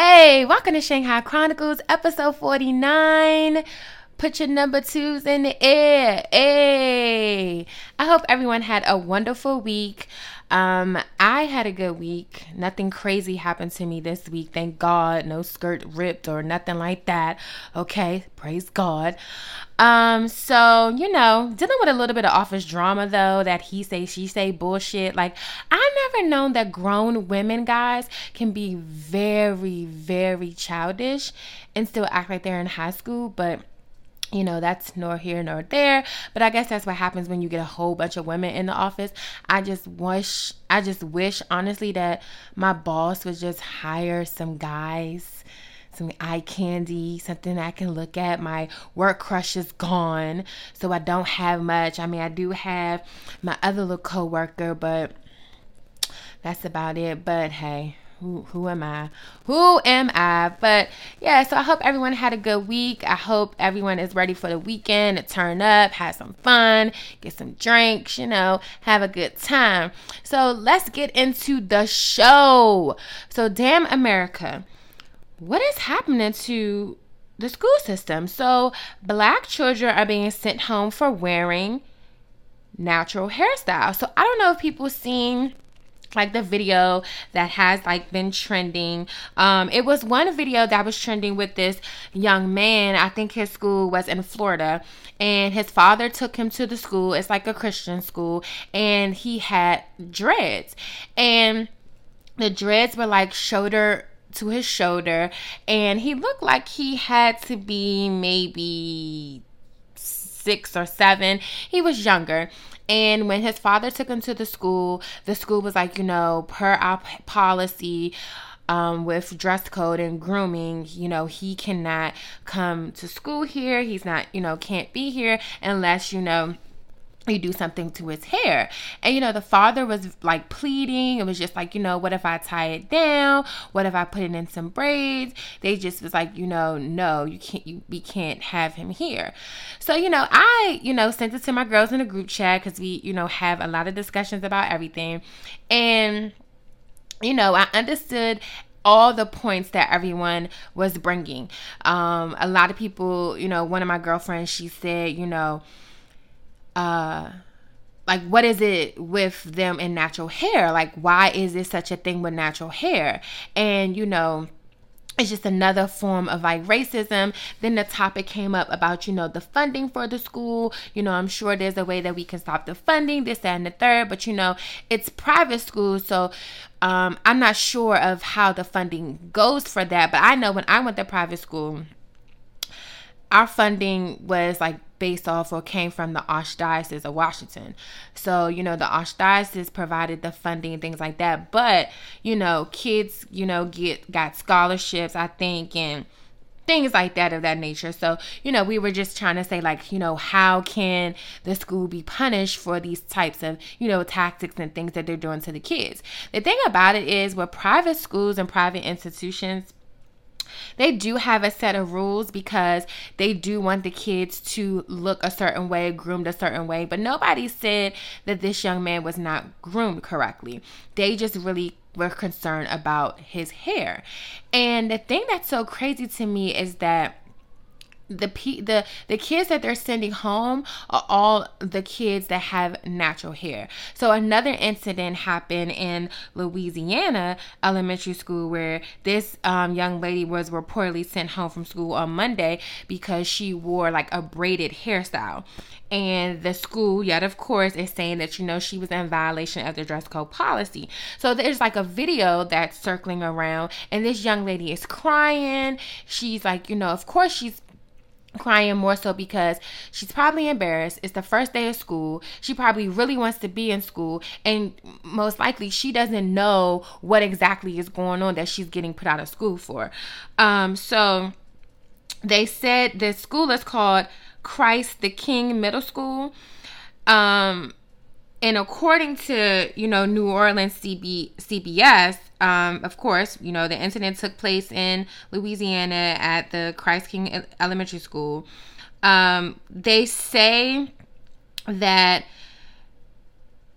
Hey, welcome to Shanghai Chronicles, episode 49. Put your number twos in the air. Hey. I hope everyone had a wonderful week. Um, I had a good week. Nothing crazy happened to me this week. Thank God. No skirt ripped or nothing like that. Okay, praise God. Um, so you know, dealing with a little bit of office drama though, that he say, she say bullshit. Like, I never known that grown women guys can be very, very childish and still act like they're in high school, but you know that's nor here nor there. But i guess that's what happens when you get a whole bunch of women in the office. I just wish i just wish honestly that my boss would just hire some guys some eye candy something i can look at. My work crush is gone so i don't have much. I mean i do have my other little coworker but that's about it. But hey who, who am I? Who am I? But yeah, so I hope everyone had a good week. I hope everyone is ready for the weekend to turn up, have some fun, get some drinks, you know, have a good time. So let's get into the show. So, damn America, what is happening to the school system? So, black children are being sent home for wearing natural hairstyles. So, I don't know if people seen like the video that has like been trending. Um it was one video that was trending with this young man. I think his school was in florida. And his father took him to the school. It's like a christian school. And he had dreads. And the dreads were like shoulder to his shoulder. And he looked like he had to be maybe six or seven. He was younger and when his father took him to the school, the school was like, you know, per our policy, um, with dress code and grooming, you know, he cannot come to school here. He's not, you know, can't be here unless, you know, you do something to his hair. And you know, the father was like pleading. It was just like, you know, what if I tie it down? What if I put it in some braids? They just was like, you know, no, you can't you we can't have him here. So, you know, I, you know, sent it to my girls in a group chat cuz we, you know, have a lot of discussions about everything. And you know, I understood all the points that everyone was bringing. Um, a lot of people, you know, one of my girlfriends, she said, you know, uh like what is it with them in natural hair like why is this such a thing with natural hair and you know it's just another form of like racism. Then the topic came up about, you know, the funding for the school. You know, I'm sure there's a way that we can stop the funding, this, that, and the third, but you know, it's private school. So um, I'm not sure of how the funding goes for that. But I know when I went to private school, our funding was like based off or came from the Archdiocese of Washington. So, you know, the Archdiocese provided the funding and things like that. But, you know, kids, you know, get got scholarships, I think, and things like that of that nature. So, you know, we were just trying to say, like, you know, how can the school be punished for these types of, you know, tactics and things that they're doing to the kids? The thing about it is, with private schools and private institutions, they do have a set of rules because they do want the kids to look a certain way, groomed a certain way. But nobody said that this young man was not groomed correctly. They just really were concerned about his hair. And the thing that's so crazy to me is that the the the kids that they're sending home are all the kids that have natural hair. So another incident happened in Louisiana elementary school where this um, young lady was reportedly sent home from school on Monday because she wore like a braided hairstyle. And the school, yet of course, is saying that you know she was in violation of the dress code policy. So there's like a video that's circling around, and this young lady is crying. She's like, you know, of course she's crying more so because she's probably embarrassed. It's the first day of school. She probably really wants to be in school and most likely she doesn't know what exactly is going on that she's getting put out of school for. Um so they said the school is called Christ the King Middle School. Um and according to you know New Orleans CB, CBS, um, of course, you know the incident took place in Louisiana at the Christ King Elementary School. Um, they say that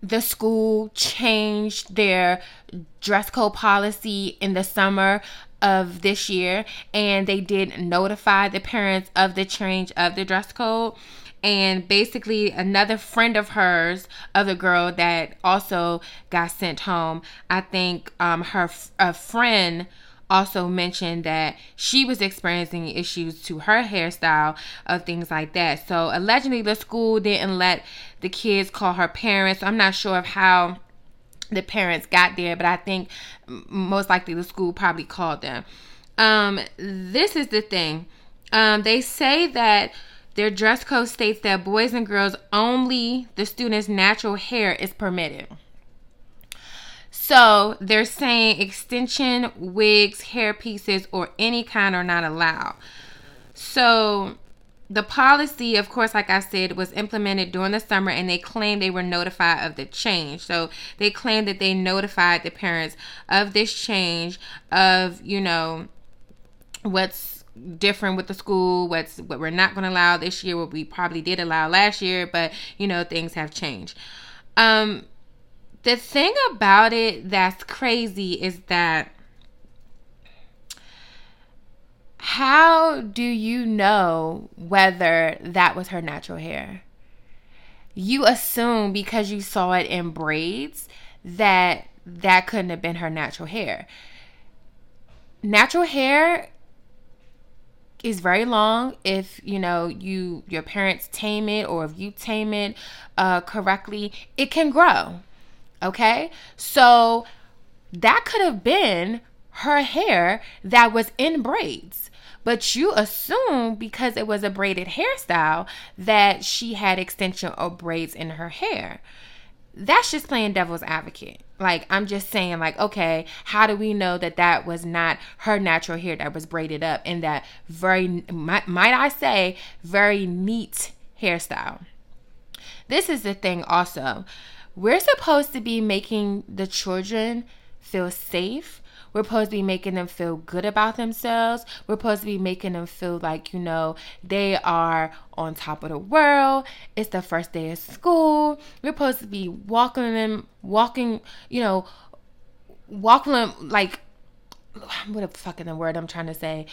the school changed their dress code policy in the summer of this year, and they did notify the parents of the change of the dress code and basically another friend of hers of the girl that also got sent home i think um, her a friend also mentioned that she was experiencing issues to her hairstyle of things like that. So allegedly the school didn't let the kids call her parents. I'm not sure of how the parents got there but i think most likely the school probably called them. Um, this is the thing. Um, they say that their dress code states that boys and girls only the students' natural hair is permitted. So they're saying extension, wigs, hair pieces, or any kind are not allowed. So the policy, of course, like I said, was implemented during the summer and they claimed they were notified of the change. So they claimed that they notified the parents of this change of, you know, what's different with the school what's what we're not going to allow this year what we probably did allow last year but you know things have changed. Um the thing about it that's crazy is that how do you know whether that was her natural hair? You assume because you saw it in braids that that couldn't have been her natural hair. Natural hair is very long. If you know you your parents tame it or if you tame it uh, correctly it can grow okay? So that could have been her hair that was in braids. But you assume because it was a braided hairstyle that she had extension or braids in her hair. That's just playing devil's advocate. Like, I'm just saying, like, okay, how do we know that that was not her natural hair that was braided up in that very, might, I say, very neat hairstyle? This is the thing, also. We're supposed to be making the children feel safe we're supposed to be making them feel good about themselves. We're supposed to be making them feel like, you know, they are on top of the world. It's the first day of school. We're supposed to be walking them, walking, you know, walking them like, what a fucking word I'm trying to say.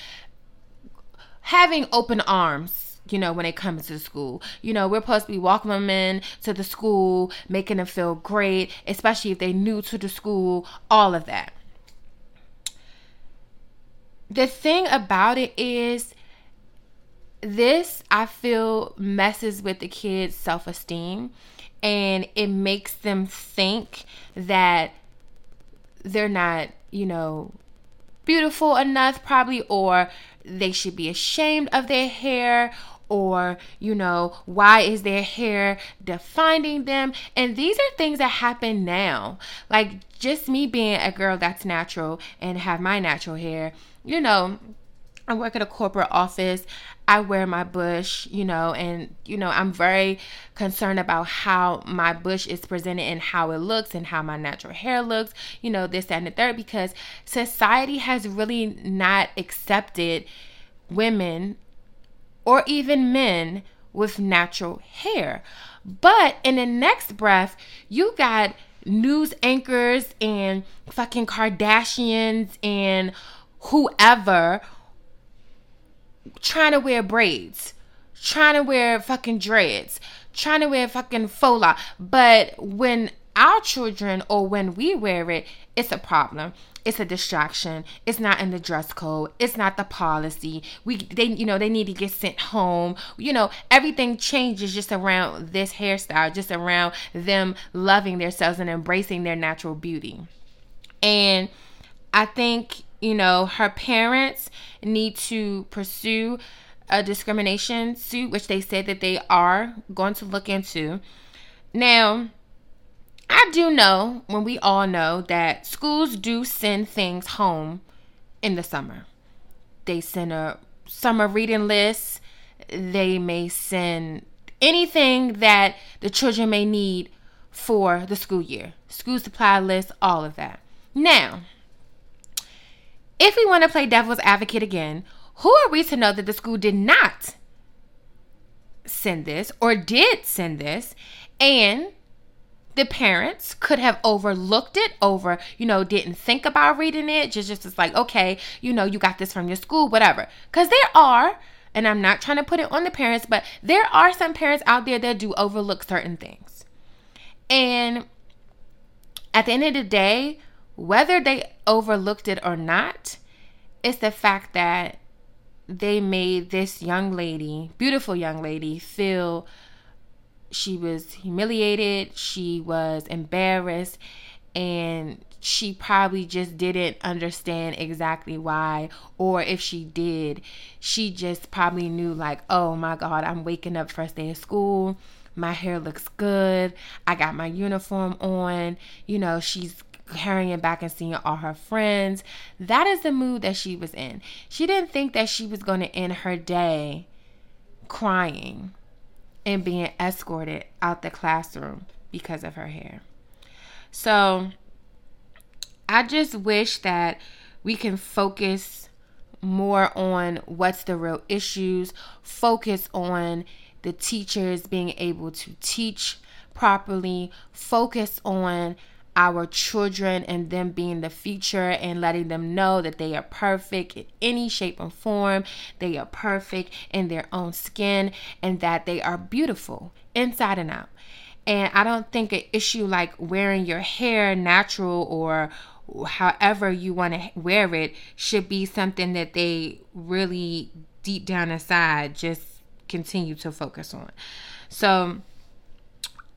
Having open arms you know, when it comes to school. You know, we're supposed to be walking them in to the school, making them feel great, especially if they're new to the school, all of that the thing about it is this I feel messes with the kids' self-esteem and it makes them think that they're not, you know, beautiful enough probably or they should be ashamed of their hair or you know why is their hair defining them? And these are things that happen now. Like just me being a girl that's natural and have my natural hair you know, I work at a corporate office. I wear my bush, you know, and you know, I'm very concerned about how my bush is presented and how it looks and how my natural hair looks, you know, this, that, and the third, because society has really not accepted women or even men with natural hair. But in the next breath, you got news anchors and fucking Kardashians and whoever trying to wear braids, trying to wear fucking dreads, trying to wear fucking faux But when our children or when we wear it, it's a problem. It's a distraction. It's not in the dress code. It's not the policy. We they you know they need to get sent home. You know everything changes just around this hairstyle, just around them loving themselves and embracing their natural beauty. And I think you know her parents need to pursue a discrimination suit, which they said that they are going to look into. Now, I do know, when we all know, that schools do send things home in the summer. They send a summer reading list. They may send anything that the children may need for the school year. School supply list, all of that. Now, if we want to play devil's advocate again, who are we to know that the school did not send this or did send this? And the parents could have overlooked it over you know didn't think about reading it just just it's like okay you know you got this from your school whatever. Because there are and i'm not trying to put it on the parents but there are some parents out there that do overlook certain things. And at the end of the day whether they overlooked it or not it's the fact that they made this young lady beautiful young lady feel she was humiliated, she was embarrassed, and she probably just didn't understand exactly why or if she did she just probably knew like oh my god i'm waking up first day of school my hair looks good i got my uniform on you know she's hurrying back and seeing all her friends that is the mood that she was in she didn't think that she was going to end her day crying and being escorted out the classroom because of her hair. So I just wish that we can focus more on what's the real issues, focus on the teachers being able to teach properly, focus on our children and them being the future and letting them know that they are perfect in any shape and form. They are perfect in their own skin and that they are beautiful inside and out. And I don't think an issue like wearing your hair natural or however you want to wear it should be something that they really deep down inside just continue to focus on. So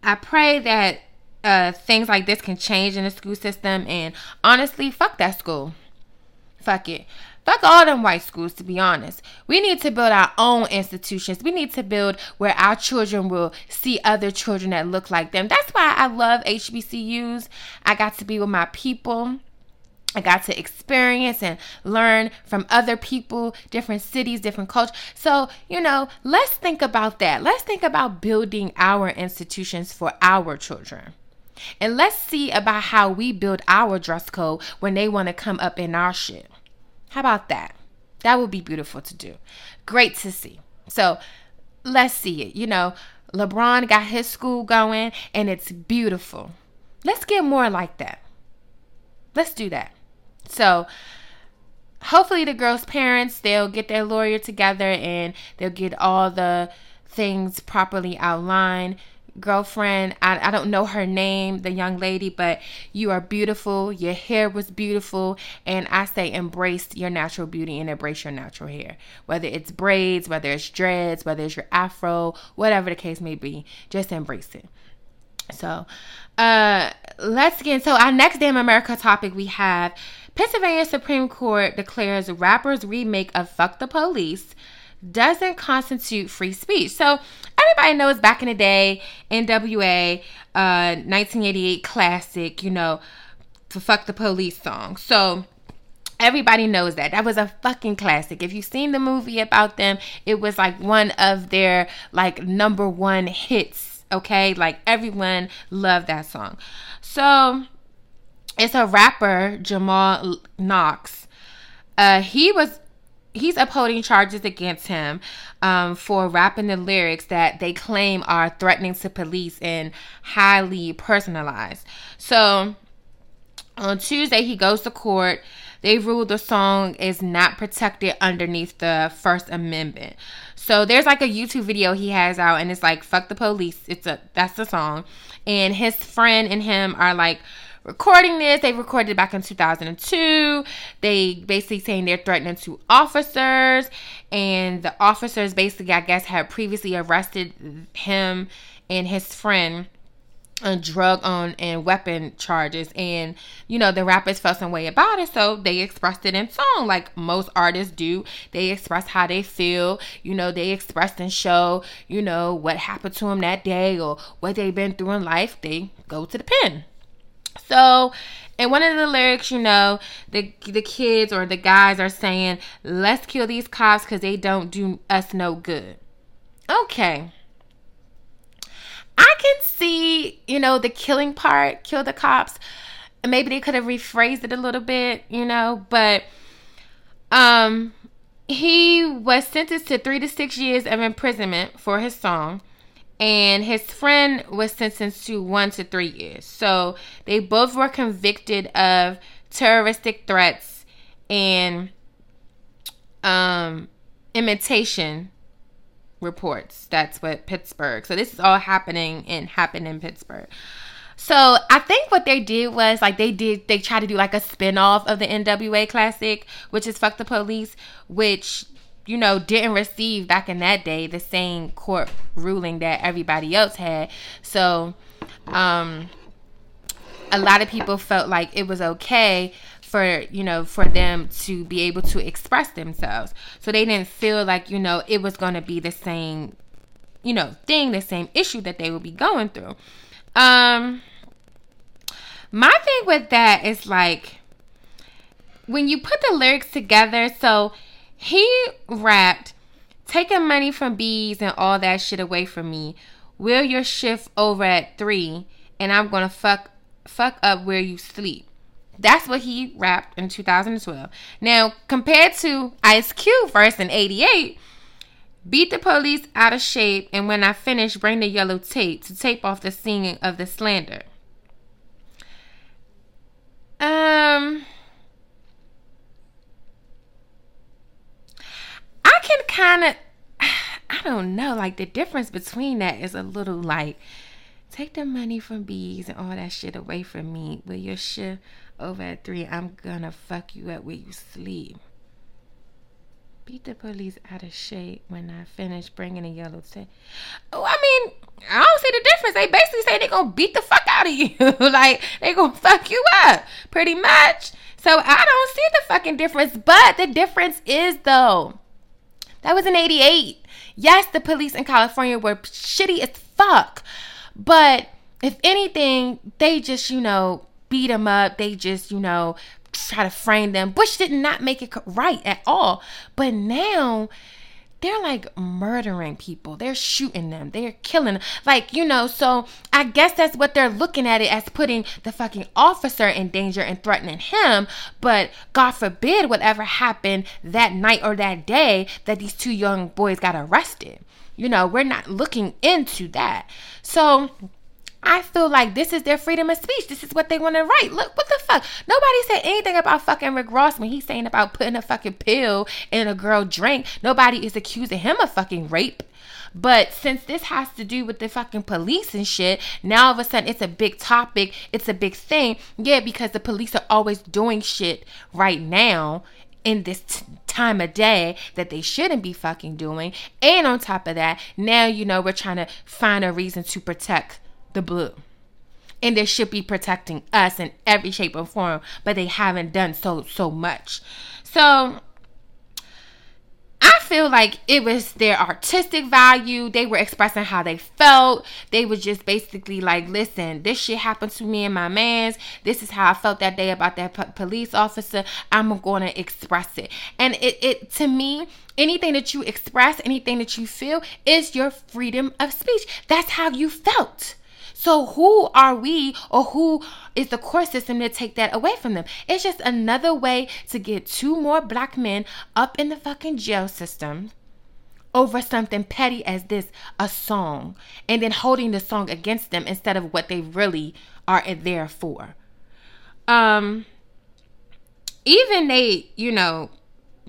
I pray that uh, things like this can change in the school system. And honestly, fuck that school. Fuck it. Fuck all them white schools, to be honest. We need to build our own institutions. We need to build where our children will see other children that look like them. That's why I love HBCUs. I got to be with my people. I got to experience and learn from other people, different cities, different cultures. So, you know, let's think about that. Let's think about building our institutions for our children. And let's see about how we build our dress code when they want to come up in our shit. How about that? That would be beautiful to do. Great to see. So let's see it. You know, LeBron got his school going and it's beautiful. Let's get more like that. Let's do that. So hopefully the girls' parents they'll get their lawyer together and they'll get all the things properly outlined girlfriend. I, I don't know her name, the young lady, but you are beautiful. Your hair was beautiful. And I say embrace your natural beauty and embrace your natural hair. Whether it's braids, whether it's dreads, whether it's your afro, whatever the case may be, just embrace it. So, uh, let's get so our next Damn America topic we have Pennsylvania Supreme Court declares rappers remake of Fuck the Police doesn't constitute free speech. So everybody knows back in the day, NWA, uh, 1988 classic, you know, to fuck the police song. So Everybody knows that. That was a fucking classic. If you've seen the movie about them, it was like one of their like number one hits. Okay, like everyone loved that song. So it's a rapper, Jamal Knox. Uh, he was he's upholding charges against him um, for rapping the lyrics that they claim are threatening to police and highly personalized. So on Tuesday, he goes to court they ruled the song is not protected underneath the First Amendment. So there's like a YouTube video he has out, and it's like "fuck the police." It's a that's the song, and his friend and him are like recording this. They recorded back in 2002. They basically saying they're threatening to officers, and the officers basically, I guess, had previously arrested him and his friend and drug on and weapon charges and you know the rappers felt some way about it so they expressed it in song like most artists do they express how they feel you know they express and show you know what happened to them that day or what they've been through in life they go to the pen so in one of the lyrics, you know, the the kids or the guys are saying, "Let's kill these cops because they don't do us no good." Okay, I can see, you know, the killing part, kill the cops. Maybe they could have rephrased it a little bit, you know, but um he was sentenced to 3 to 6 years of imprisonment for his song and his friend was sentenced to 1 to 3 years. So they both were convicted of terroristic threats and um imitation reports. That's what Pittsburgh. So this is all happening and happened in Pittsburgh. So I think what they did was like they did they tried to do like a spin-off of the NWA classic, which is Fuck the Police, which you know didn't receive back in that day the same court ruling that everybody else had. So um a lot of people felt like it was okay for you know for them to be able to express themselves so they didn't feel like you know it was going to be the same you know thing the same issue that they would be going through um my thing with that is like when you put the lyrics together so he rapped taking money from bees and all that shit away from me will your shift over at three and i'm gonna fuck fuck up where you sleep that's what he rapped in 2012. Now, compared to Ice Cube verse in 88, beat the police out of shape, and when I finish, bring the yellow tape to tape off the singing of the slander. Um, I can kind of, I don't know, like the difference between that is a little like, take the money from bees and all that shit away from me. Will your shit over at three, I'm gonna fuck you up where you sleep. Beat the police out of shape when I finish bringing a yellow tape. Oh, I mean, I don't see the difference. They basically say they gonna beat the fuck out of you. like, they gonna fuck you up, pretty much. So I don't see the fucking difference. But the difference is, though, that was in 88. Yes, the police in California were shitty as fuck. But if anything, they just, you know, beat them up. They just, you know, try to frame them. Bush did not make it right at all. But now they're like murdering people. They're shooting them. They're killing them. Like, you know, so I guess that's what they're looking at it as putting the fucking officer in danger and threatening him. But God forbid whatever happened that night or that day that these two young boys got arrested. You know, we're not looking into that. So I feel like this is their freedom of speech. This is what they want to write. Look, what the fuck? Nobody said anything about fucking Rick Ross when he's saying about putting a fucking pill in a girl drink. Nobody is accusing him of fucking rape. But since this has to do with the fucking police and shit, now all of a sudden it's a big topic. It's a big thing. Yeah, because the police are always doing shit right now in this t- time of day that they shouldn't be fucking doing. And on top of that, now you know we're trying to find a reason to protect the blue. And they should be protecting us in every shape or form, but they haven't done so so much. So I feel like it was their artistic value. They were expressing how they felt. They were just basically like, listen, this shit happened to me and my man's. This is how I felt that day about that police officer. I'm going to express it. And it, it, to me, anything that you express, anything that you feel is your freedom of speech. That's how you felt. So who are we or who is the court system to take that away from them? It's just another way to get two more black men up in the fucking jail system over something petty as this a song and then holding the song against them instead of what they really are there for. Um even they, you know,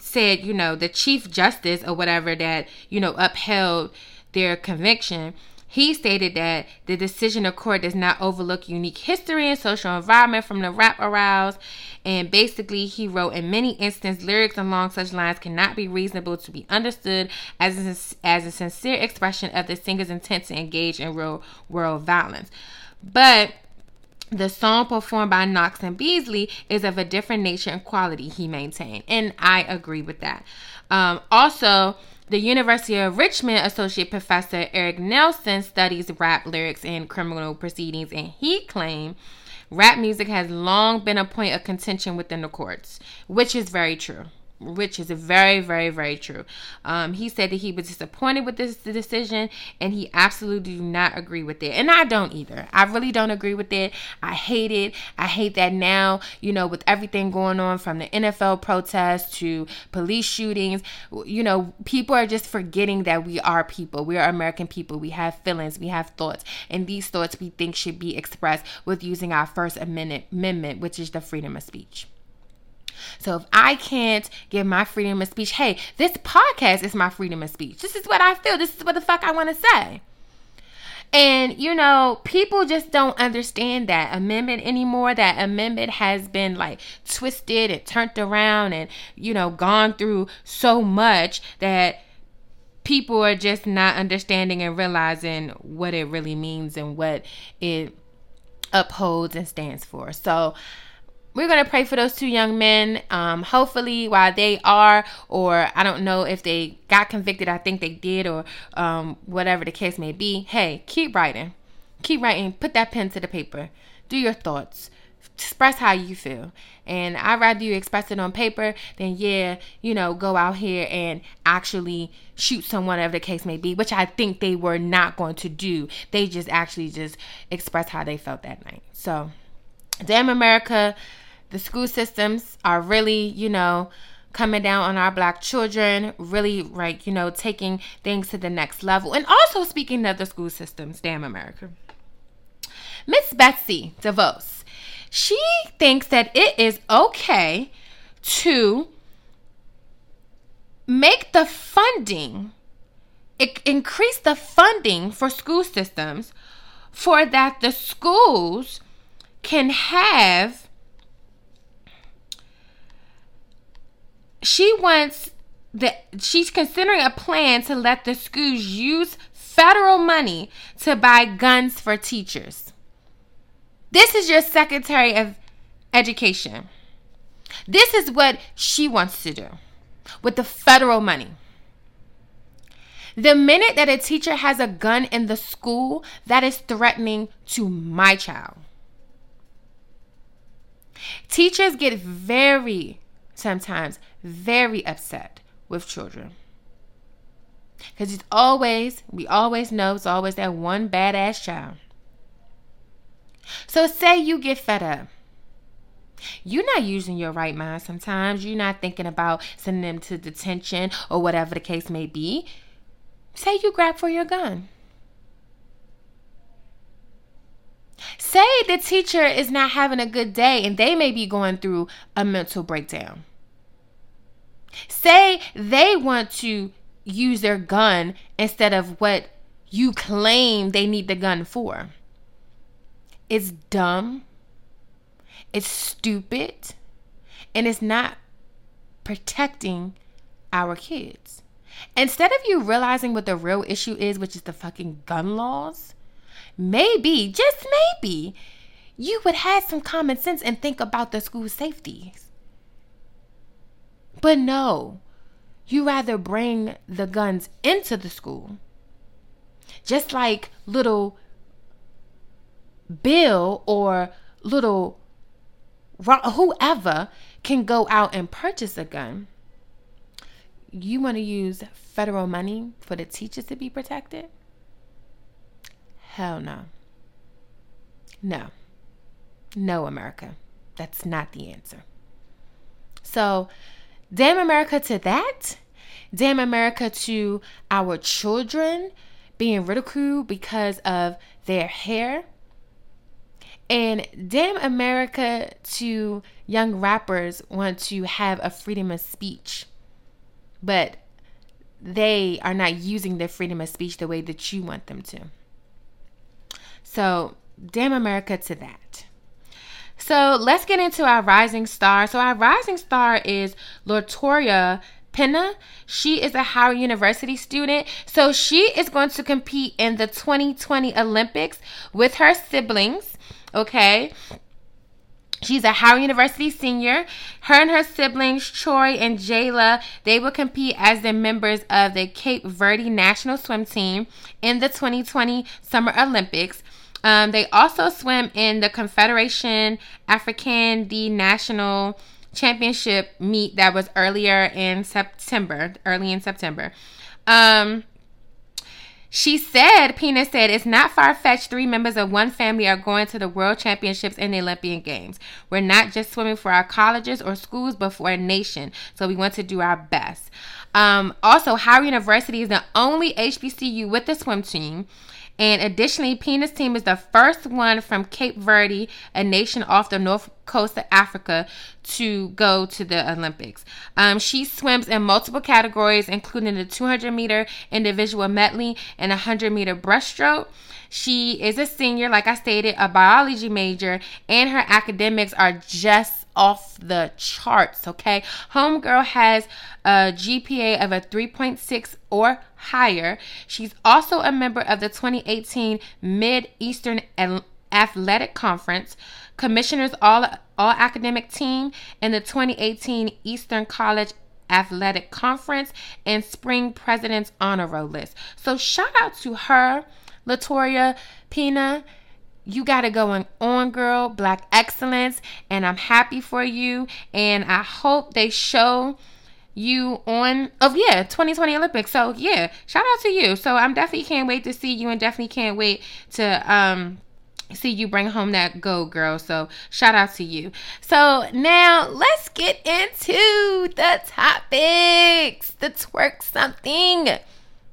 said, you know, the chief justice or whatever that, you know, upheld their conviction he stated that the decision of court does not overlook unique history and social environment from the rap arouse. And basically, he wrote, in many instances, lyrics along such lines cannot be reasonable to be understood as a, as a sincere expression of the singer's intent to engage in real world violence. But the song performed by Knox and Beasley is of a different nature and quality, he maintained. And I agree with that. Um, also, the University of Richmond Associate Professor Erik Nielson studies rap lyrics in criminal proceedings, and he claimed rap music has long been a point of contention within the courts, which is very true which is very, very, very true. Um, he said that he was disappointed with this decision and he absolutely do not agree with it. And I don't either. I really don't agree with it. I hate it. I hate that now, you know, with everything going on from the NFL protests to police shootings, you know, people are just forgetting that we are people. We are American people. We have feelings, we have thoughts, and these thoughts we think should be expressed with using our First Amendment, amendment which is the freedom of speech. So if I can't give my freedom of speech, hey, this podcast is my freedom of speech. This is what I feel. This is what the fuck I want to say. And you know, people just don't understand that amendment anymore. That amendment has been like twisted and turned around and you know, gone through so much that people are just not understanding and realizing what it really means and what it upholds and stands for. So we're going to pray for those two young men. Um, hopefully, while they are, or I don't know if they got convicted, I think they did, or um, whatever the case may be. Hey, keep writing. Keep writing. Put that pen to the paper. Do your thoughts. Express how you feel. And I'd rather you express it on paper than, yeah, you know, go out here and actually shoot someone, whatever the case may be, which I think they were not going to do. They just actually just express how they felt that night. So, damn America the school systems are really, you know, coming down on our black children, really like, you know, taking things to the next level. And also speaking of the school systems, damn America. Miss Betsy DeVos, she thinks that it is okay to make the funding increase the funding for school systems for that the schools can have she wants that she's considering a plan to let the schools use federal money to buy guns for teachers. This is your Secretary of Education. This is what she wants to do with the federal money. The minute that a teacher has a gun in the school, that is threatening to my child. Teachers get very, sometimes, very upset with children. Because it's always, we always know it's always that one badass child. So say you get fed up. You're not using your right mind sometimes. You're not thinking about sending them to detention or whatever the case may be. Say you grab for your gun. Say the teacher is not having a good day and they may be going through a mental breakdown. Say they want to use their gun instead of what you claim they need the gun for. It's dumb, it's stupid, and it's not protecting our kids. Instead of you realizing what the real issue is, which is the fucking gun laws, maybe, just maybe, you would have some common sense and think about the school safety. But no, You rather bring the guns into the school. Just like little Bill or little whoever can go out and purchase a gun. You want to use federal money for the teachers to be protected? Hell no. No. No, America. That's not the answer. So, damn America to that. Damn America to our children being ridiculed because of their hair. And damn America to young rappers want to have a freedom of speech. But they are not using their freedom of speech the way that you want them to. So, damn America to that. So, let's get into our rising star. So, our rising star is Latoya Pina. She is a Howard University student. So, she is going to compete in the 2020 Olympics with her siblings. Okay. She's a Howard University senior. Her and her siblings, Troy and Jayla, they will compete as the members of the Cape Verde national swim team in the 2020 Summer Olympics. Um, they also swim in the Confederation Africaine de Natation Championship meet that was earlier in September, early in September. Um, she said, Pina said, it's not far fetched. Three members of one family are going to the World Championships and the Olympian Games. We're not just swimming for our colleges or schools, but for a nation. So we want to do our best. Um, also, Howard University is the only HBCU with a swim team. And additionally, Pina's team is the first one from Cape Verde, a nation off the north coast of Africa, to go to the Olympics. Um, she swims in multiple categories, including the 200 meter individual medley and 100 meter breaststroke. She is a senior, like I stated, a biology major, and her academics are just off the charts, okay? Homegirl has a GPA of a 3.6 or higher. She's also a member of the 2018 Mid Eastern Athletic Conference, Commissioner's All, All Academic Team, and the 2018 Eastern College Athletic Conference, and Spring President's Honor Roll list. So, shout out to her, Latoya Pina you got it going on, girl. Black excellence. And I'm happy for you. And I hope they show you on of oh, yeah 2020 olympics so yeah shout out to you so i'm definitely can't wait to see you and definitely can't wait to um see you bring home that gold girl so shout out to you so now let's get into the topics the twerk something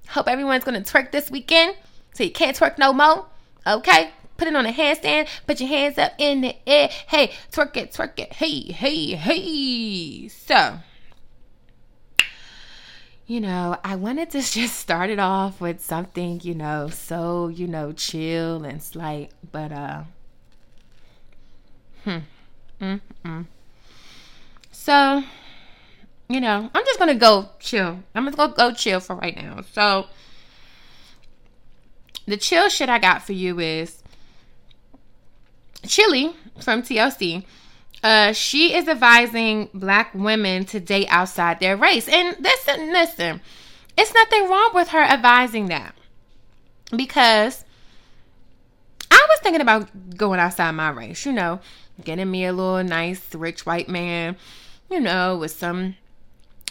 hope everyone's gonna twerk this weekend so you can't twerk no more okay put it on a handstand put your hands up in the air hey twerk it twerk it hey hey hey so you know, I wanted to just start it off with something, you know, so, you know, chill and slight, but, uh, hmm, mm, mm. So, you know, I'm just gonna go chill. I'm just gonna go chill for right now. So, the chill shit I got for you is Chilli from TLC uh, she is advising black women to date outside their race. And listen, listen, it's nothing wrong with her advising that because I was thinking about going outside my race, you know, getting me a little nice, rich white man, you know, with some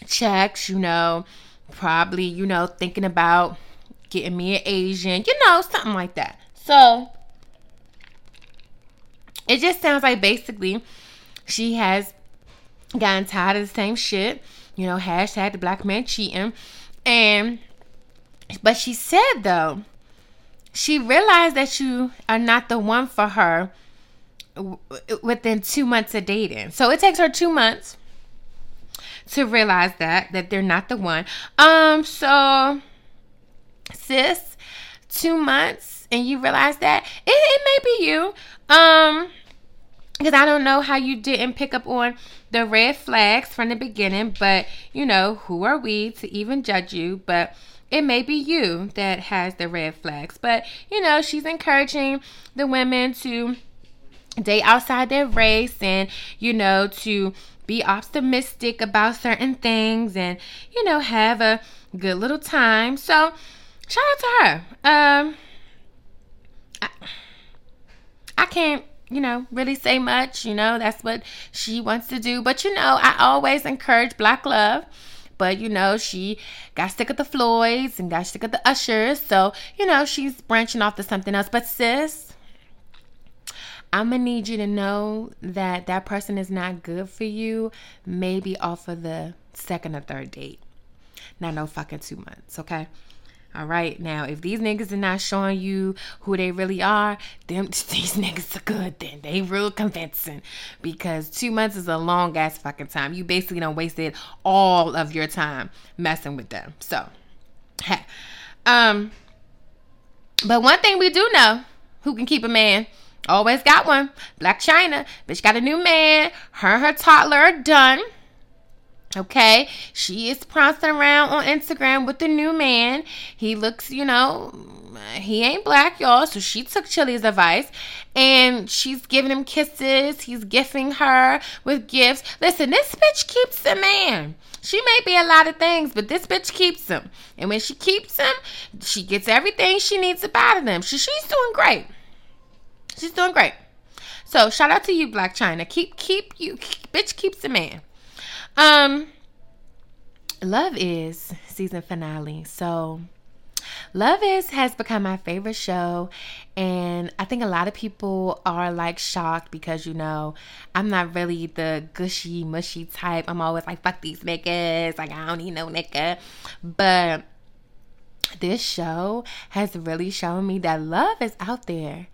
checks, you know, probably, you know, thinking about getting me an Asian, you know, something like that. So it just sounds like basically she has gotten tired of the same shit. You know, hashtag the black man cheating. And, but she said though, she realized that you are not the one for her within two months of dating. So it takes her two months to realize that that they're not the one. Um, so sis, two months and you realize that it, it may be you. Um, because I don't know how you didn't pick up on the red flags from the beginning, but you know, who are we to even judge you? But it may be you that has the red flags. But you know, she's encouraging the women to date outside their race and, you know, to be optimistic about certain things and, you know, have a good little time. So, shout out to her. Um, I, I can't you know, really say much. You know, that's what she wants to do. But, you know, I always encourage black love. But, you know, she got sick of the Floyds and got sick of the Ushers. So, you know, she's branching off to something else. But, sis, I'm to need you to know that that person is not good for you, maybe off of the second or third date. Not no fucking two months, okay? All right, now if these niggas are not showing you who they really are, them these niggas are good. Then they real convincing because two months is a long ass fucking time. You basically don't wasted all of your time messing with them. So, um, but one thing we do know, who can keep a man. Always got one. Blac Chyna. Bitch got a new man. Her and her toddler are done. Okay, she is prancing around on Instagram with the new man. He looks, you know, he ain't black, y'all. So she took Chilli's advice and she's giving him kisses. He's gifting her with gifts. Listen, this bitch keeps a man. She may be a lot of things, but this bitch keeps him. And when she keeps him, she gets everything she needs about him. She, she's doing great. She's doing great. So shout out to you, Blac Chyna. Keep, keep you, bitch keeps a man. Um, Love is season finale. So, Love is has become my favorite show, and I think a lot of people are like shocked because you know I'm not really the gushy mushy type. I'm always like fuck these niggas, like I don't need no nigga. But this show has really shown me that love is out there,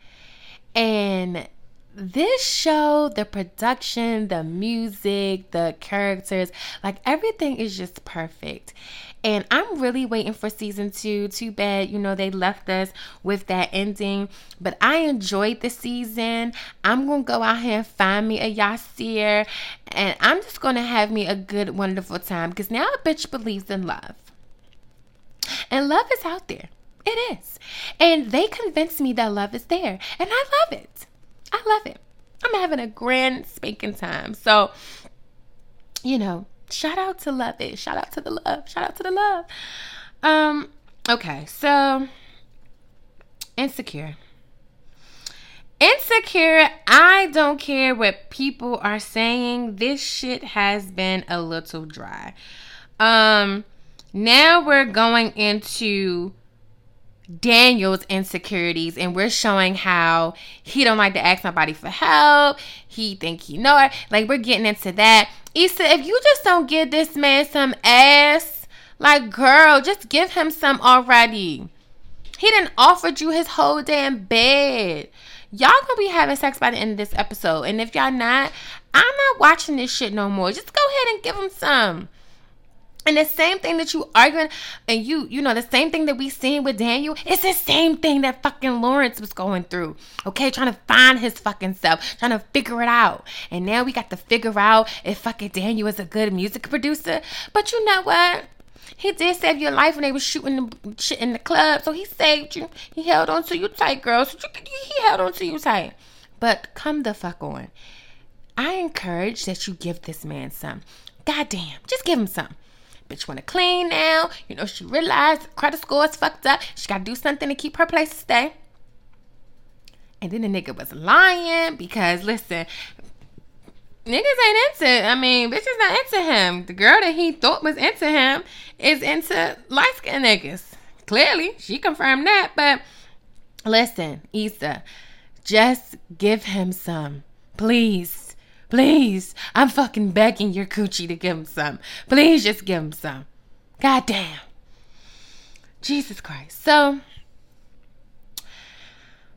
and this show, the production, the music, the characters, like everything is just perfect. And I'm really waiting for season two. Too bad, you know, they left us with that ending. But I enjoyed the season. I'm going to go out here and find me a Yasir. And I'm just going to have me a good, wonderful time. Because now a bitch believes in love. And love is out there. It is. And they convinced me that love is there. And I love it. I love it. I'm having a grand spanking time. So, you know, shout out to Love It. Shout out to the love. Shout out to the love. Um, okay, so insecure. Insecure, I don't care what people are saying. This shit has been a little dry. Um, now we're going into Daniel's insecurities and we're showing how he don't like to ask nobody for help. He think he know it. Like we're getting into that. Issa, if you just don't give this man some ass, like girl, just give him some already. He didn't offered you his whole damn bed. Y'all gonna be having sex by the end of this episode. And if y'all not, I'm not watching this shit no more. Just go ahead and give him some. And the same thing that you arguing and you, you know, the same thing that we seen with Daniel, it's the same thing that fucking Lawrence was going through. Okay, trying to find his fucking self, trying to figure it out. And now we got to figure out if fucking Daniel is a good music producer. But you know what? He did save your life when they were shooting the shit in the club. So he saved you. He held on to you tight, girl. So you, he held on to you tight. But come the fuck on. I encourage that you give this man some. Goddamn, just give him some. Bitch wanna clean now. You know, she realized credit score is fucked up. She gotta do something to keep her place to stay. And then the nigga was lying because listen, niggas ain't into I mean, bitches not into him. The girl that he thought was into him is into light skinned niggas. Clearly, she confirmed that, but listen, Issa, just give him some. Please. Please, I'm fucking begging your coochie to give him some. Please just give him some. God damn. Jesus Christ. So,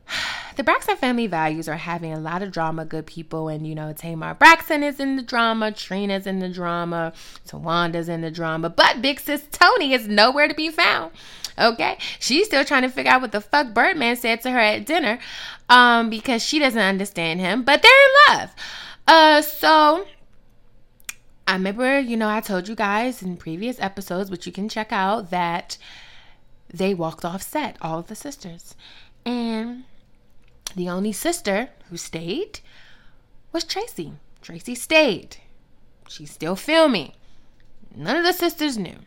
the Braxton family values are having a lot of drama, good people. And, you know, Tamar Braxton is in the drama, Trina's in the drama, Towanda's in the drama. But big sis Toni is nowhere to be found. Okay? She's still trying to figure out what the fuck Birdman said to her at dinner um, because she doesn't understand him. But they're in love. Uh, so I remember, you know, I told you guys in previous episodes, which you can check out, that they walked off set, all of the sisters. And The only sister who stayed was Traci. Traci stayed. She's still filming. None of the sisters knew.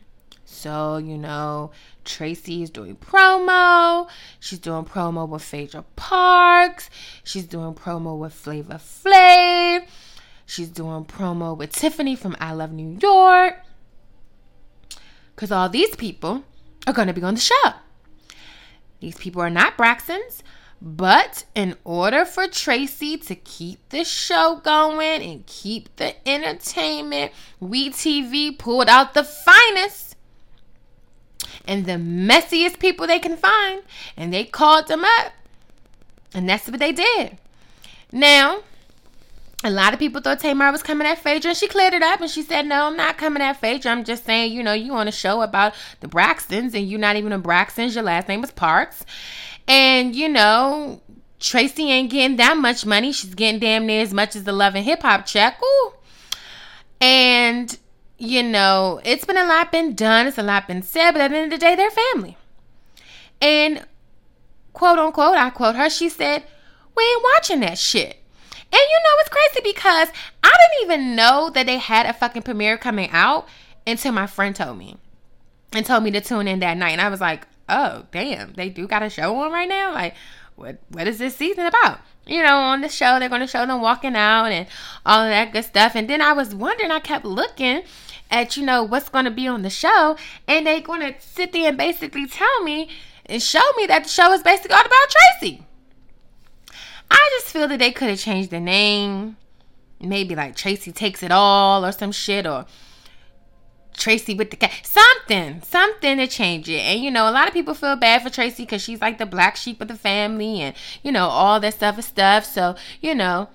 So, you know, Traci is doing promo. She's doing promo with Phaedra Parks. She's doing promo with Flavor Flav. She's doing promo with Tiffany from I Love New York. Because all these people are going to be on the show. These people are not Braxtons, but in order for Traci to keep the show going and keep the entertainment, WeTV pulled out the finest and the messiest people they can find, and they called them up. And that's what they did. Now, a lot of people thought Tamar was coming at Phaedra, and she cleared it up and she said, No, I'm not coming at Phaedra. I'm just saying, you know, you on a show about the Braxtons, and you're not even a Braxtons. Your last name is Parks. And, you know, Traci ain't getting that much money. She's getting damn near as much as the Love and Hip Hop check. Ooh. And, you know, it's been a lot been done. It's a lot been said. But at the end of the day, they're family. And, quote unquote, I quote her, she said, We ain't watching that shit. And you know, it's crazy because I didn't even know that they had a fucking premiere coming out until my friend told me and told me to tune in that night. And I was like, oh, damn, they do got a show on right now? Like, what what is this season about? You know, on the show, they're going to show them walking out and all of that good stuff. And then I was wondering, I kept looking at, you know, what's going to be on the show. And they're going to sit there and basically tell me and show me that the show is basically all about Traci. I just feel that they could have changed the name. Maybe like Traci takes it all or some shit or Traci with the cat. Something, something to change it. And you know, a lot of people feel bad for Traci because she's like the black sheep of the family and you know, all that stuff and stuff. So, you know,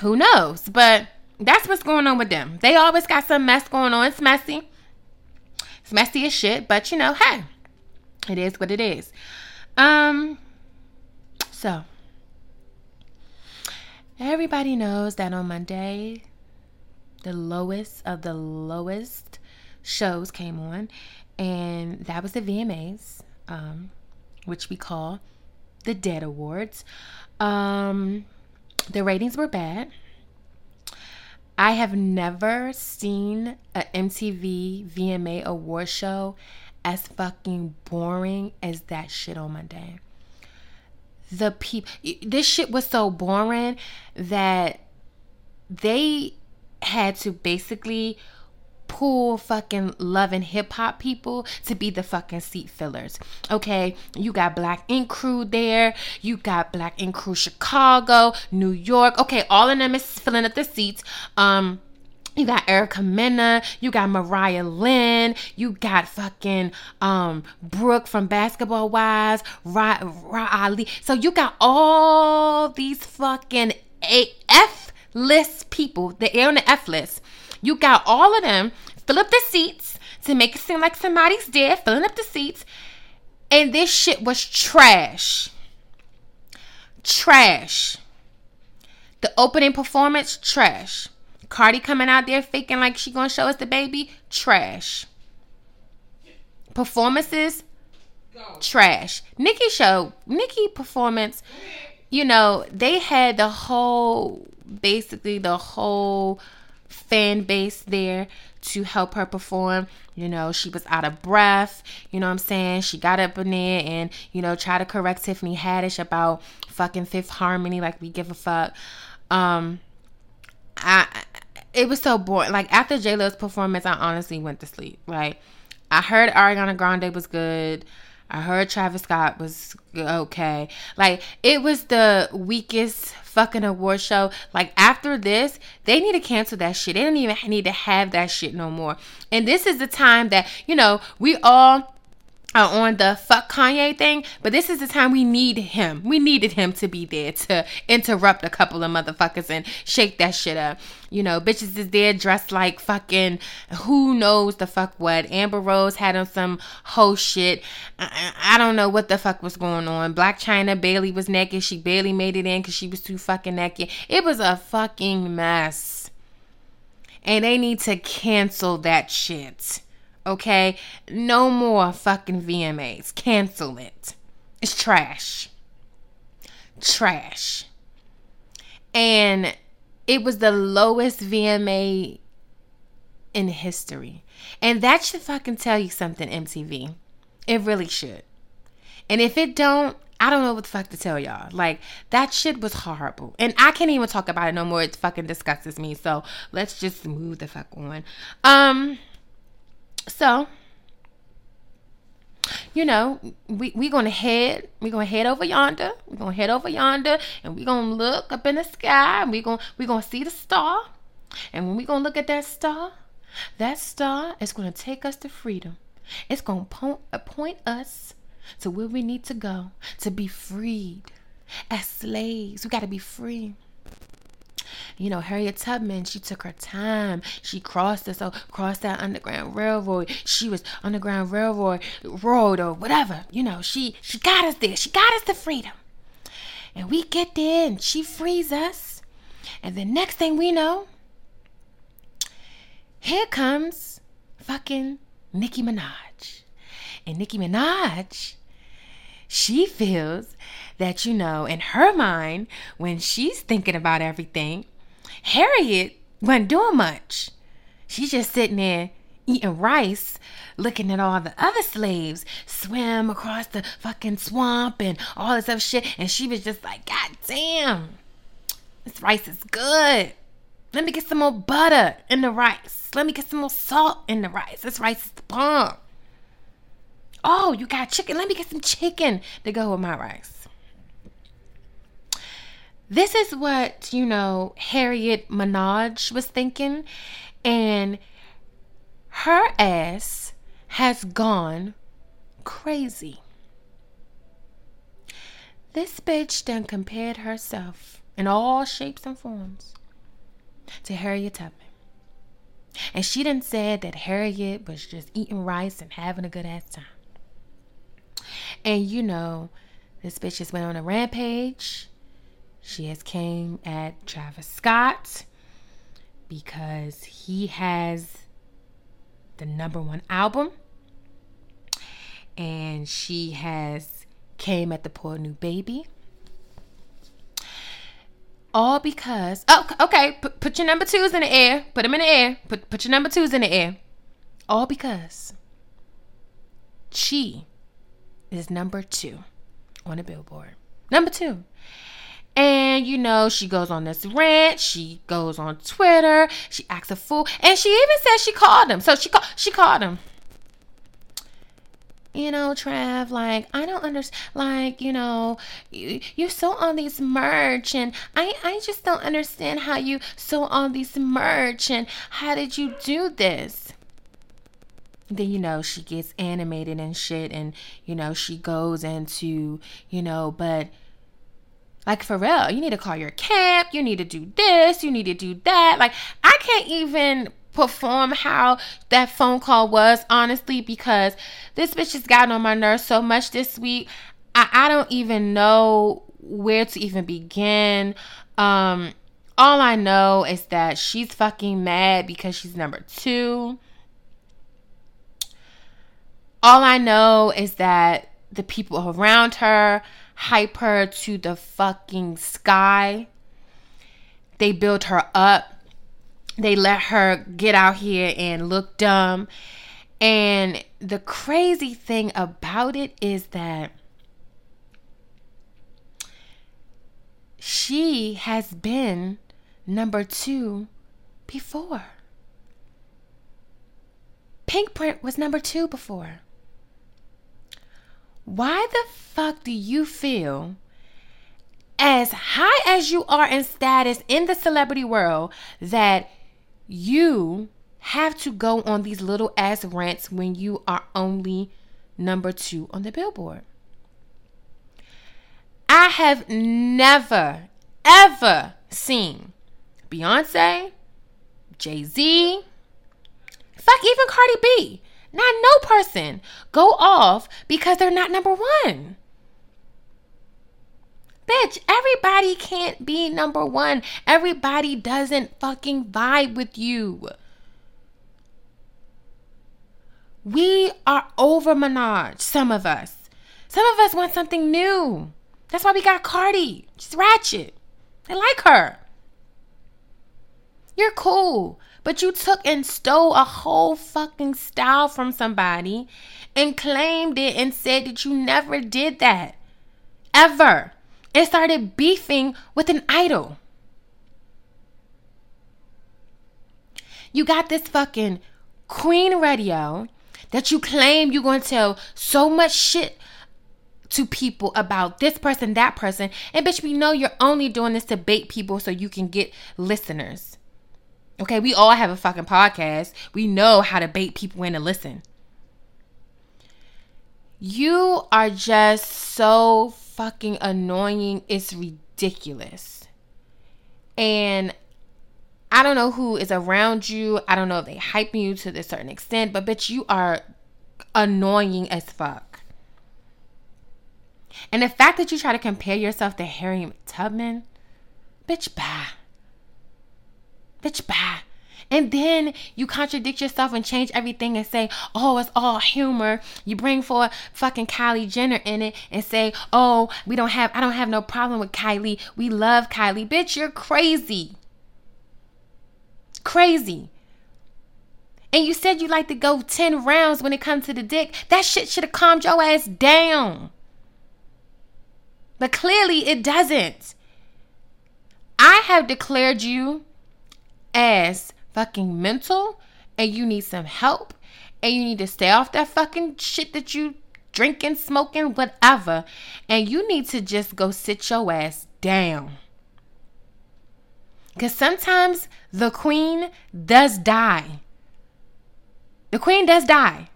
who knows? But that's what's going on with them. They always got some mess going on. It's messy. It's messy as shit, but you know, hey, it is what it is. Um, so, everybody knows that on Monday, the lowest of the lowest shows came on, and that was the VMAs, um, which we call the Dead Awards. Um, the ratings were bad. I have never seen a MTV VMA award show as fucking boring as that shit on Monday. The people this shit was so boring that they had to basically pull fucking loving hip hop people to be the fucking seat fillers. Okay, you got Black Ink Crew there, you got Black Ink Crew Chicago, New York. Okay, all of them is filling up the seats. Um you got Erica Mena, you got Mariah Lynn, you got fucking um Brooke from Basketball Wives, Ra, Ra Ali. So you got all these fucking A F list people. They're on the F list. You got all of them fill up the seats to make it seem like somebody's dead, filling up the seats. And this shit was trash. Trash. The opening performance, trash. Cardi coming out there faking like she gonna show us the baby, trash. Performances, trash. Nicki show, Nicki performance, you know, they had the whole, basically the whole fan base there to help her perform. You know, she was out of breath. You know what I'm saying? She got up in there and, you know, try to correct Tiffany Haddish about fucking Fifth Harmony, like we give a fuck. Um, I it was so boring. Like after J Lo's performance, I honestly went to sleep. Like I heard Ariana Grande was good. I heard Travis Scott was okay. Like it was the weakest fucking award show. Like after this, they need to cancel that shit. They don't even need to have that shit no more. And this is the time that, you know, we all uh, on the fuck Kanye thing, but this is the time we need him. We needed him to be there to interrupt a couple of motherfuckers and shake that shit up. You know, bitches is there dressed like fucking who knows the fuck what. Amber Rose had on some whole shit. I, I don't know what the fuck was going on. Blac Chyna Bailey was naked. She barely made it in because she was too fucking naked. It was a fucking mess. And they need to cancel that shit. Okay? No more fucking VMAs. Cancel it. It's trash. trash. And it was the lowest VMA in history. And that should fucking tell you something, MTV. It really should. And if it don't, I don't know what the fuck to tell y'all. Like that shit was horrible. And I can't even talk about it no more. It fucking disgusts me. So let's just move the fuck on. Um so you know, we we gonna head, we gonna head over yonder, we gonna head over yonder, and we gonna look up in the sky, and we gonna we gonna see the star, and when we gonna look at that star, that star is gonna take us to freedom. It's gonna point, point us to where we need to go to be freed. As slaves, we gotta be free. You know, Harriet Tubman, she took her time. She crossed us, so crossed that underground railroad. She was underground railroad road or whatever. You know, she she got us there. She got us to freedom. And we get there and she frees us. And the next thing we know, here comes fucking Nicki Minaj. And Nicki Minaj, she feels that, you know, in her mind, when she's thinking about everything, Harriet wasn't doing much. She's just sitting there eating rice, looking at all the other slaves swim across the fucking swamp and all this other shit. And she was just like, God damn, this rice is good. Let me get some more butter in the rice. Let me get some more salt in the rice. This rice is the bomb. Oh, you got chicken. Let me get some chicken to go with my rice. This is what, you know, Harriet Minaj was thinking. And her ass has gone crazy. This bitch done compared herself in all shapes and forms to Harriet Tubman. And she done said that Harriet was just eating rice and having a good ass time. And you know, this bitch just went on a rampage she has came at Travis Scott because he has the number one album. And she has came at the poor new baby. All because oh okay, put, put your number twos in the air. Put them in the air. Put put your number twos in the air. All because she is number two on a billboard. Number two. And you know, she goes on this rant. She goes on Twitter. She acts a fool, and she even says she called him. So she called. She called him. You know, Trav, like I don't understand. Like you know, you, you sew on these merch, and I I just don't understand how you sew on these merch, and how did you do this? then you know she gets animated and shit and you know she goes into you know but like for real, you need to call your camp, you need to do this, you need to do that. Like I can't even perform how that phone call was, honestly, because this bitch has gotten on my nerves so much this week. I, I don't even know where to even begin. Um, all I know is that she's fucking mad because she's number two. All I know is that the people around her hype her to the fucking sky. They built her up. They let her get out here and look dumb. And the crazy thing about it is that she has been number two before. Pinkprint was number two before. Why the fuck do you feel as high as you are in status in the celebrity world that you have to go on these little ass rants when you are only number two on the billboard? I have never, ever seen Beyonce, Jay Z, fuck, even Cardi B not no person, go off because they're not number one. Bitch, everybody can't be number one. Everybody doesn't fucking vibe with you. We are over Minaj, some of us. Some of us want something new. That's why we got Cardi. She's ratchet. They like her. You're cool. But you took and stole a whole fucking style from somebody and claimed it and said that you never did that. Ever. And started beefing with an idol. You got this fucking Queen Radio that you claim you're going to tell so much shit to people about this person, that person. And bitch, we know you're only doing this to bait people so you can get listeners. Okay, we all have a fucking podcast. We know how to bait people in to listen. You are just so fucking annoying. It's ridiculous. And I don't know who is around you. I don't know if they hyping you to a certain extent, but bitch, you are annoying as fuck. And the fact that you try to compare yourself to Harriet Tubman, bitch, bye. Bitch, bye. And then you contradict yourself and change everything and say, oh, it's all humor. You bring for fucking Kylie Jenner in it and say, oh, we don't have, I don't have no problem with Kylie. We love Kylie. Bitch, you're crazy. Crazy. And you said you like to go 10 rounds when it comes to the dick. That shit should have calmed your ass down. But clearly it doesn't. I have declared you as fucking mental and you need some help and you need to stay off that fucking shit that you drinking, smoking, whatever. And you need to just go sit your ass down. Because sometimes the queen does die. The queen does die.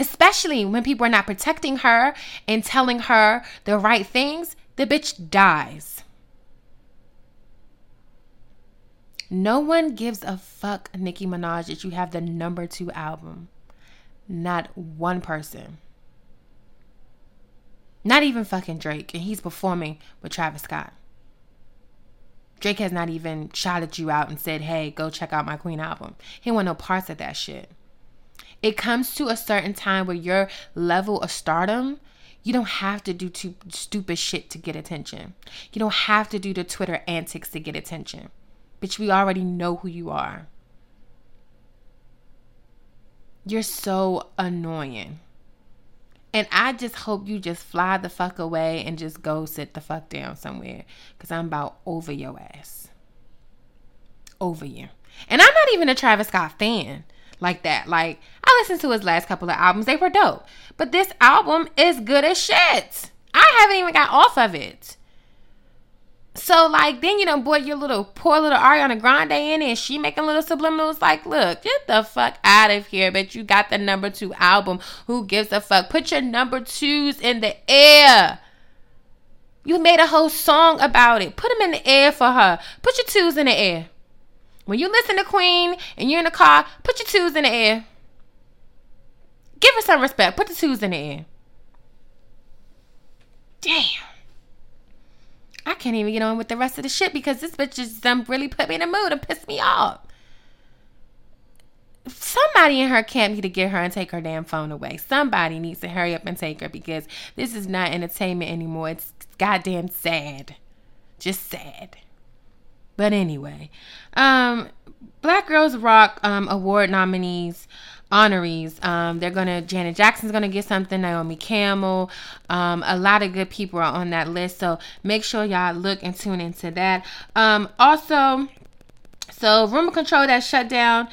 Especially when people are not protecting her and telling her the right things, the bitch dies. No one gives a fuck, Nicki Minaj, that you have the number two album. Not one person. Not even fucking Drake. And he's performing with Travis Scott. Drake has not even shouted you out and said, hey, go check out my Queen album. He want no parts of that shit. It comes to a certain time where your level of stardom, you don't have to do too stupid shit to get attention. You don't have to do the Twitter antics to get attention. Bitch, we already know who you are. You're so annoying. And I just hope you just fly the fuck away and just go sit the fuck down somewhere. Because I'm about over your ass. Over you. And I'm not even a Travis Scott fan like that. Like, I listened to his last couple of albums, they were dope. But this album is good as shit. I haven't even got off of it. So like then you know, boy, your little poor little Ariana Grande in and she making little subliminals like, look, get the fuck out of here. But you got the number two album. Who gives a fuck? Put your number twos in the air. You made a whole song about it. Put them in the air for her. Put your twos in the air. When you listen to Queen and you're in the car, put your twos in the air. Give her some respect. Put the twos in the air. Damn. I can't even get on with the rest of the shit because this bitch just um, really put me in a mood and pissed me off. Somebody in her camp need to get her and take her damn phone away. Somebody needs to hurry up and take her because this is not entertainment anymore. It's goddamn sad. Just sad. But anyway, um, Black Girls Rock um, award nominees honorees. Um, they're gonna Janet Jackson's gonna get something. Naomi Campbell. Um, a lot of good people are on that list. So make sure y'all look and tune into that. Um, also, so Rumor Control that shut down.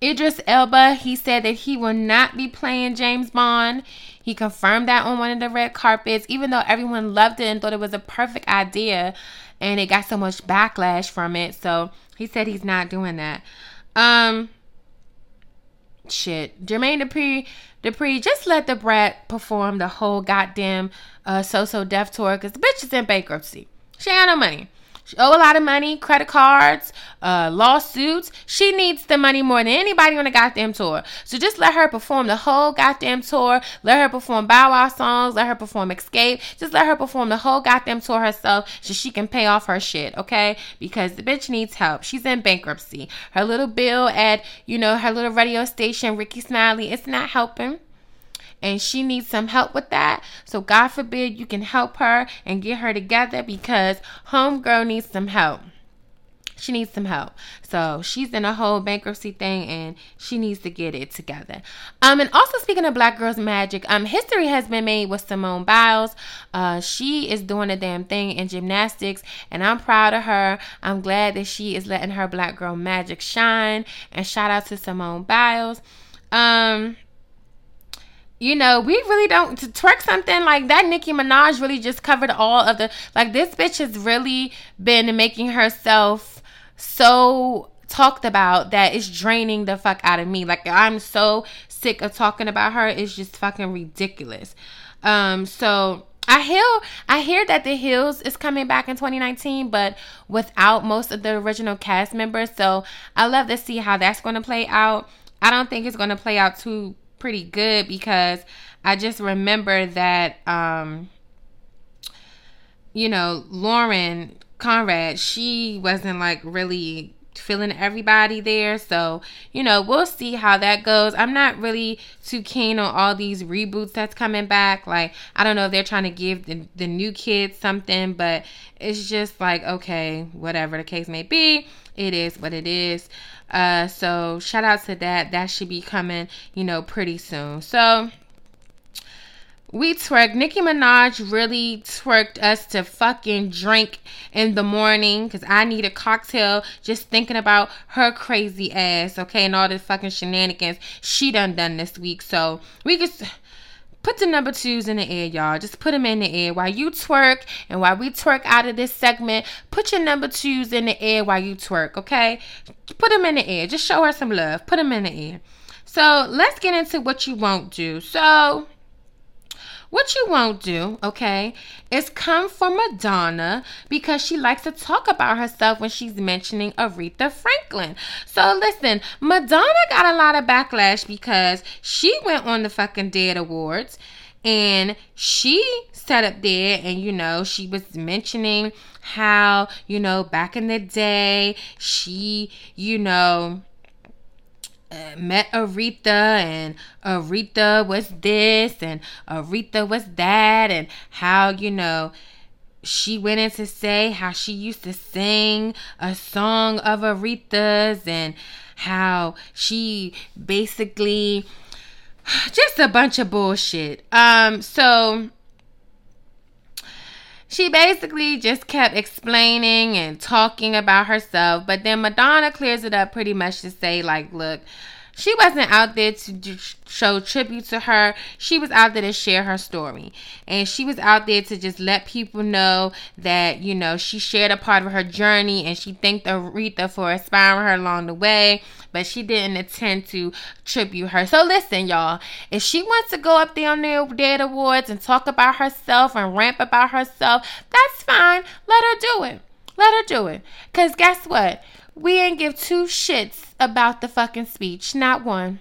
Idris Elba, he said that he will not be playing James Bond. He confirmed that on one of the red carpets, even though everyone loved it and thought it was a perfect idea, and it got so much backlash from it. So he said he's not doing that. Um, shit. Jermaine Dupri, Dupri, just let Da Brat perform the whole goddamn uh, So So Def tour because the bitch is in bankruptcy. She ain't no money. She owe a lot of money, credit cards, uh, lawsuits. She needs the money more than anybody on the goddamn tour. So just let her perform the whole goddamn tour. Let her perform Bow Wow songs. Let her perform Xscape. Just let her perform the whole goddamn tour herself so she can pay off her shit, okay? Because the bitch needs help. She's in bankruptcy. Her little bill at, you know, her little radio station, Rickey Smiley, it's not helping. And she needs some help with that. So God forbid you can help her and get her together because homegirl needs some help she needs some help. So she's in a whole bankruptcy thing and she needs to get it together. Um, and also speaking of Black Girls Magic, um, history has been made with Simone Biles. Uh, she is doing a damn thing in gymnastics and I'm proud of her. I'm glad that she is letting her Black Girl Magic shine. And shout out to Simone Biles. Um, you know, we really don't twerk something like that. Nicki Minaj really just covered all of the like this bitch has really been making herself so talked about that it's draining the fuck out of me. Like I'm so sick of talking about her. It's just fucking ridiculous. Um, so I hear I hear that the Hills is coming back in 2019, but without most of the original cast members. So I love to see how that's going to play out. I don't think it's going to play out too pretty good because I just remember that um you know Lauren Conrad, she wasn't like really feeling everybody there. So, you know, we'll see how that goes. I'm not really too keen on all these reboots that's coming back. Like, I don't know if they're trying to give the, the new kids something, but it's just like, okay, whatever the case may be, it is what it is. Uh, so shout out to that. That should be coming, you know, pretty soon. So, we twerk. Nicki Minaj really twerked us to fucking drink in the morning because I need a cocktail just thinking about her crazy ass, okay, and all the fucking shenanigans she done done this week. So we just put the number twos in the air, y'all. Just put them in the air while you twerk and while we twerk out of this segment. Put your number twos in the air while you twerk, okay? Put them in the air. Just show her some love. Put them in the air. So let's get into what you won't do. So what you won't do, okay, is come for Madonna because she likes to talk about herself when she's mentioning Aretha Franklin. So listen, Madonna got a lot of backlash because she went on the fucking Dead Awards and she sat up there and you know she was mentioning how you know back in the day she you know met Aretha and Aretha was this and Aretha was that and how you know she went in to say how she used to sing a song of Aretha's and how she basically just a bunch of bullshit. Um so she basically just kept explaining and talking about herself, but then Madonna clears it up pretty much to say, like, look, she wasn't out there to show tribute to her. She was out there to share her story. And she was out there to just let people know that, you know, she shared a part of her journey and she thanked Aretha for inspiring her along the way. But she didn't intend to tribute her. So listen, y'all. If she wants to go up there on the Dead Awards and talk about herself and ramp about herself, that's fine. Let her do it. Let her do it. Because guess what? We ain't give two shits about the fucking speech. Not one.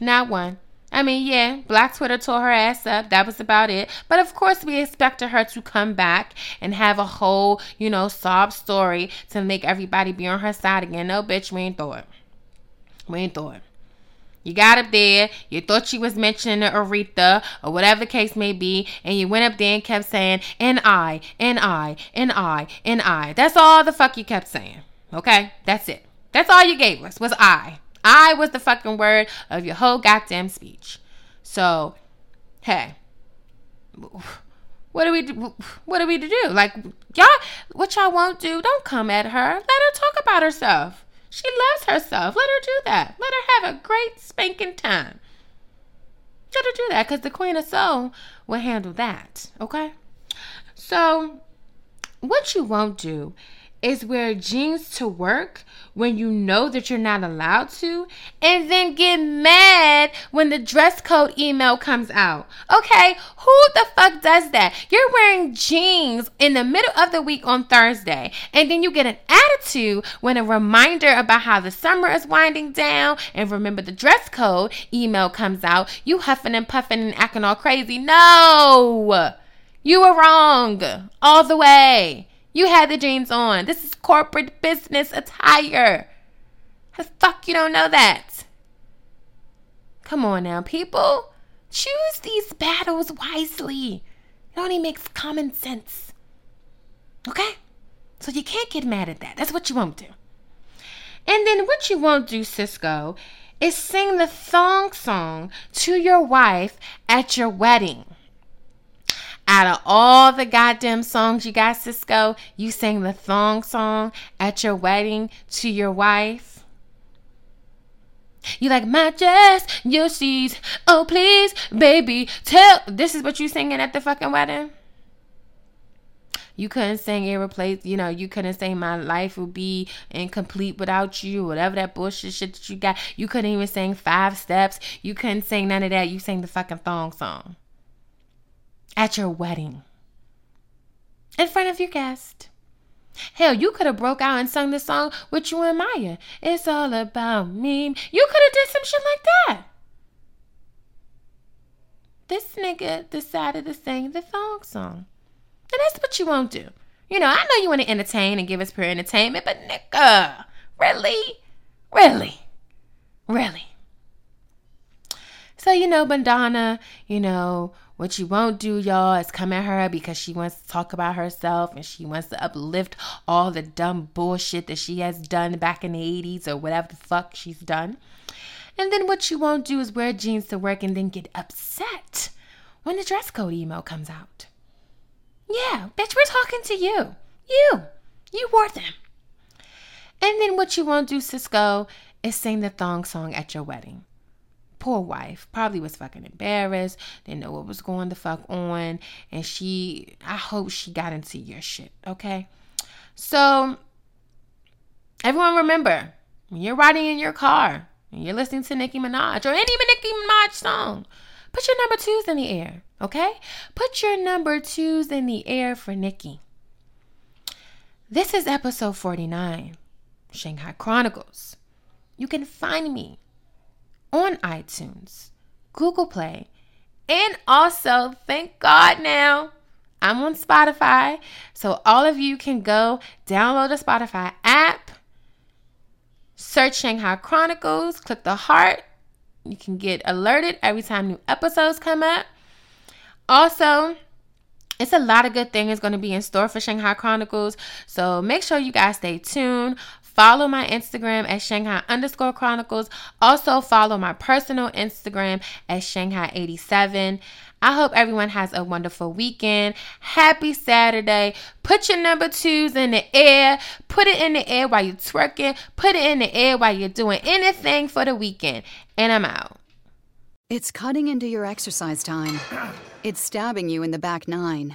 Not one. I mean, yeah, Black Twitter tore her ass up. That was about it. But of course, we expected her to come back and have a whole, you know, sob story to make everybody be on her side again. No, bitch, we ain't thought. We ain't thought. You got up there, you thought she was mentioning Aretha or whatever the case may be, and you went up there and kept saying, and I, and I, and I, and I. That's all the fuck you kept saying. Okay? That's it. That's all you gave us was I. I was the fucking word of your whole goddamn speech. So, hey, what do we do? What are we do? Like, y'all, what y'all won't do? Don't come at her. Let her talk about herself. She loves herself. Let her do that. Let her have a great spanking time. Let her do that because the Queen of Soul will handle that. Okay? So, what you won't do is wear jeans to work when you know that you're not allowed to, and then get mad when the dress code email comes out. Okay, who the fuck does that? You're wearing jeans in the middle of the week on Thursday, and then you get an attitude when a reminder about how the summer is winding down and remember the dress code email comes out. You huffing and puffing and acting all crazy. No, you were wrong all the way. You had the jeans on. This is corporate business attire. How the fuck you don't know that? Come on now, people. choose these battles wisely. It only makes common sense. Okay? So you can't get mad at that. That's what you won't do. And then what you won't do, Sisqo, is sing the thong song to your wife at your wedding. Out of all the goddamn songs you got, Sisqo, you sang the thong song at your wedding to your wife. You like my dress, your sheets. Oh please, baby, tell. This is what you singing at the fucking wedding. You couldn't sing irreplace. You know, you couldn't say my life would be incomplete without you. Whatever that bullshit shit that you got. You couldn't even sing five steps. You couldn't sing none of that. You sang the fucking thong song at your wedding in front of your guest. Hell, you could have broke out and sung the song with you and Mya. It's all about me. You could have did some shit like that. This nigga decided to sing the thong song. And that's what you won't do. You know, I know you want to entertain and give us pure entertainment, but nigga, really? Really? Really? So, you know, Bandana, you know, what you won't do, y'all, is come at her because she wants to talk about herself and she wants to uplift all the dumb bullshit that she has done back in the 80s or whatever the fuck she's done. And then what you won't do is wear jeans to work and then get upset when the dress code email comes out. Yeah, bitch, we're talking to you. You. You wore them. And then what you won't do, Sisqo, is sing the thong song at your wedding poor wife probably was fucking embarrassed, didn't know what was going the fuck on, and she, I hope she got into your shit, okay? So, everyone remember, when you're riding in your car and you're listening to Nicki Minaj or any Nicki Minaj song, put your number twos in the air, okay? Put your number twos in the air for Nicki. This is episode 49, Shanghai Chronicles. You can find me on iTunes, Google Play, and also, thank God now, I'm on Spotify. So all of you can go download the Spotify app, search Shanghai Chronicles, click the heart. You can get alerted every time new episodes come up. Also, it's a lot of good things going to be in store for Shanghai Chronicles. So make sure you guys stay tuned. Follow my Instagram at Shanghai underscore Chronicles. Also follow my personal Instagram at Shanghai 87. I hope everyone has a wonderful weekend. Happy Saturday. Put your number twos in the air. Put it in the air while you're twerking. Put it in the air while you're doing anything for the weekend. And I'm out. It's cutting into your exercise time. It's stabbing you in the back nine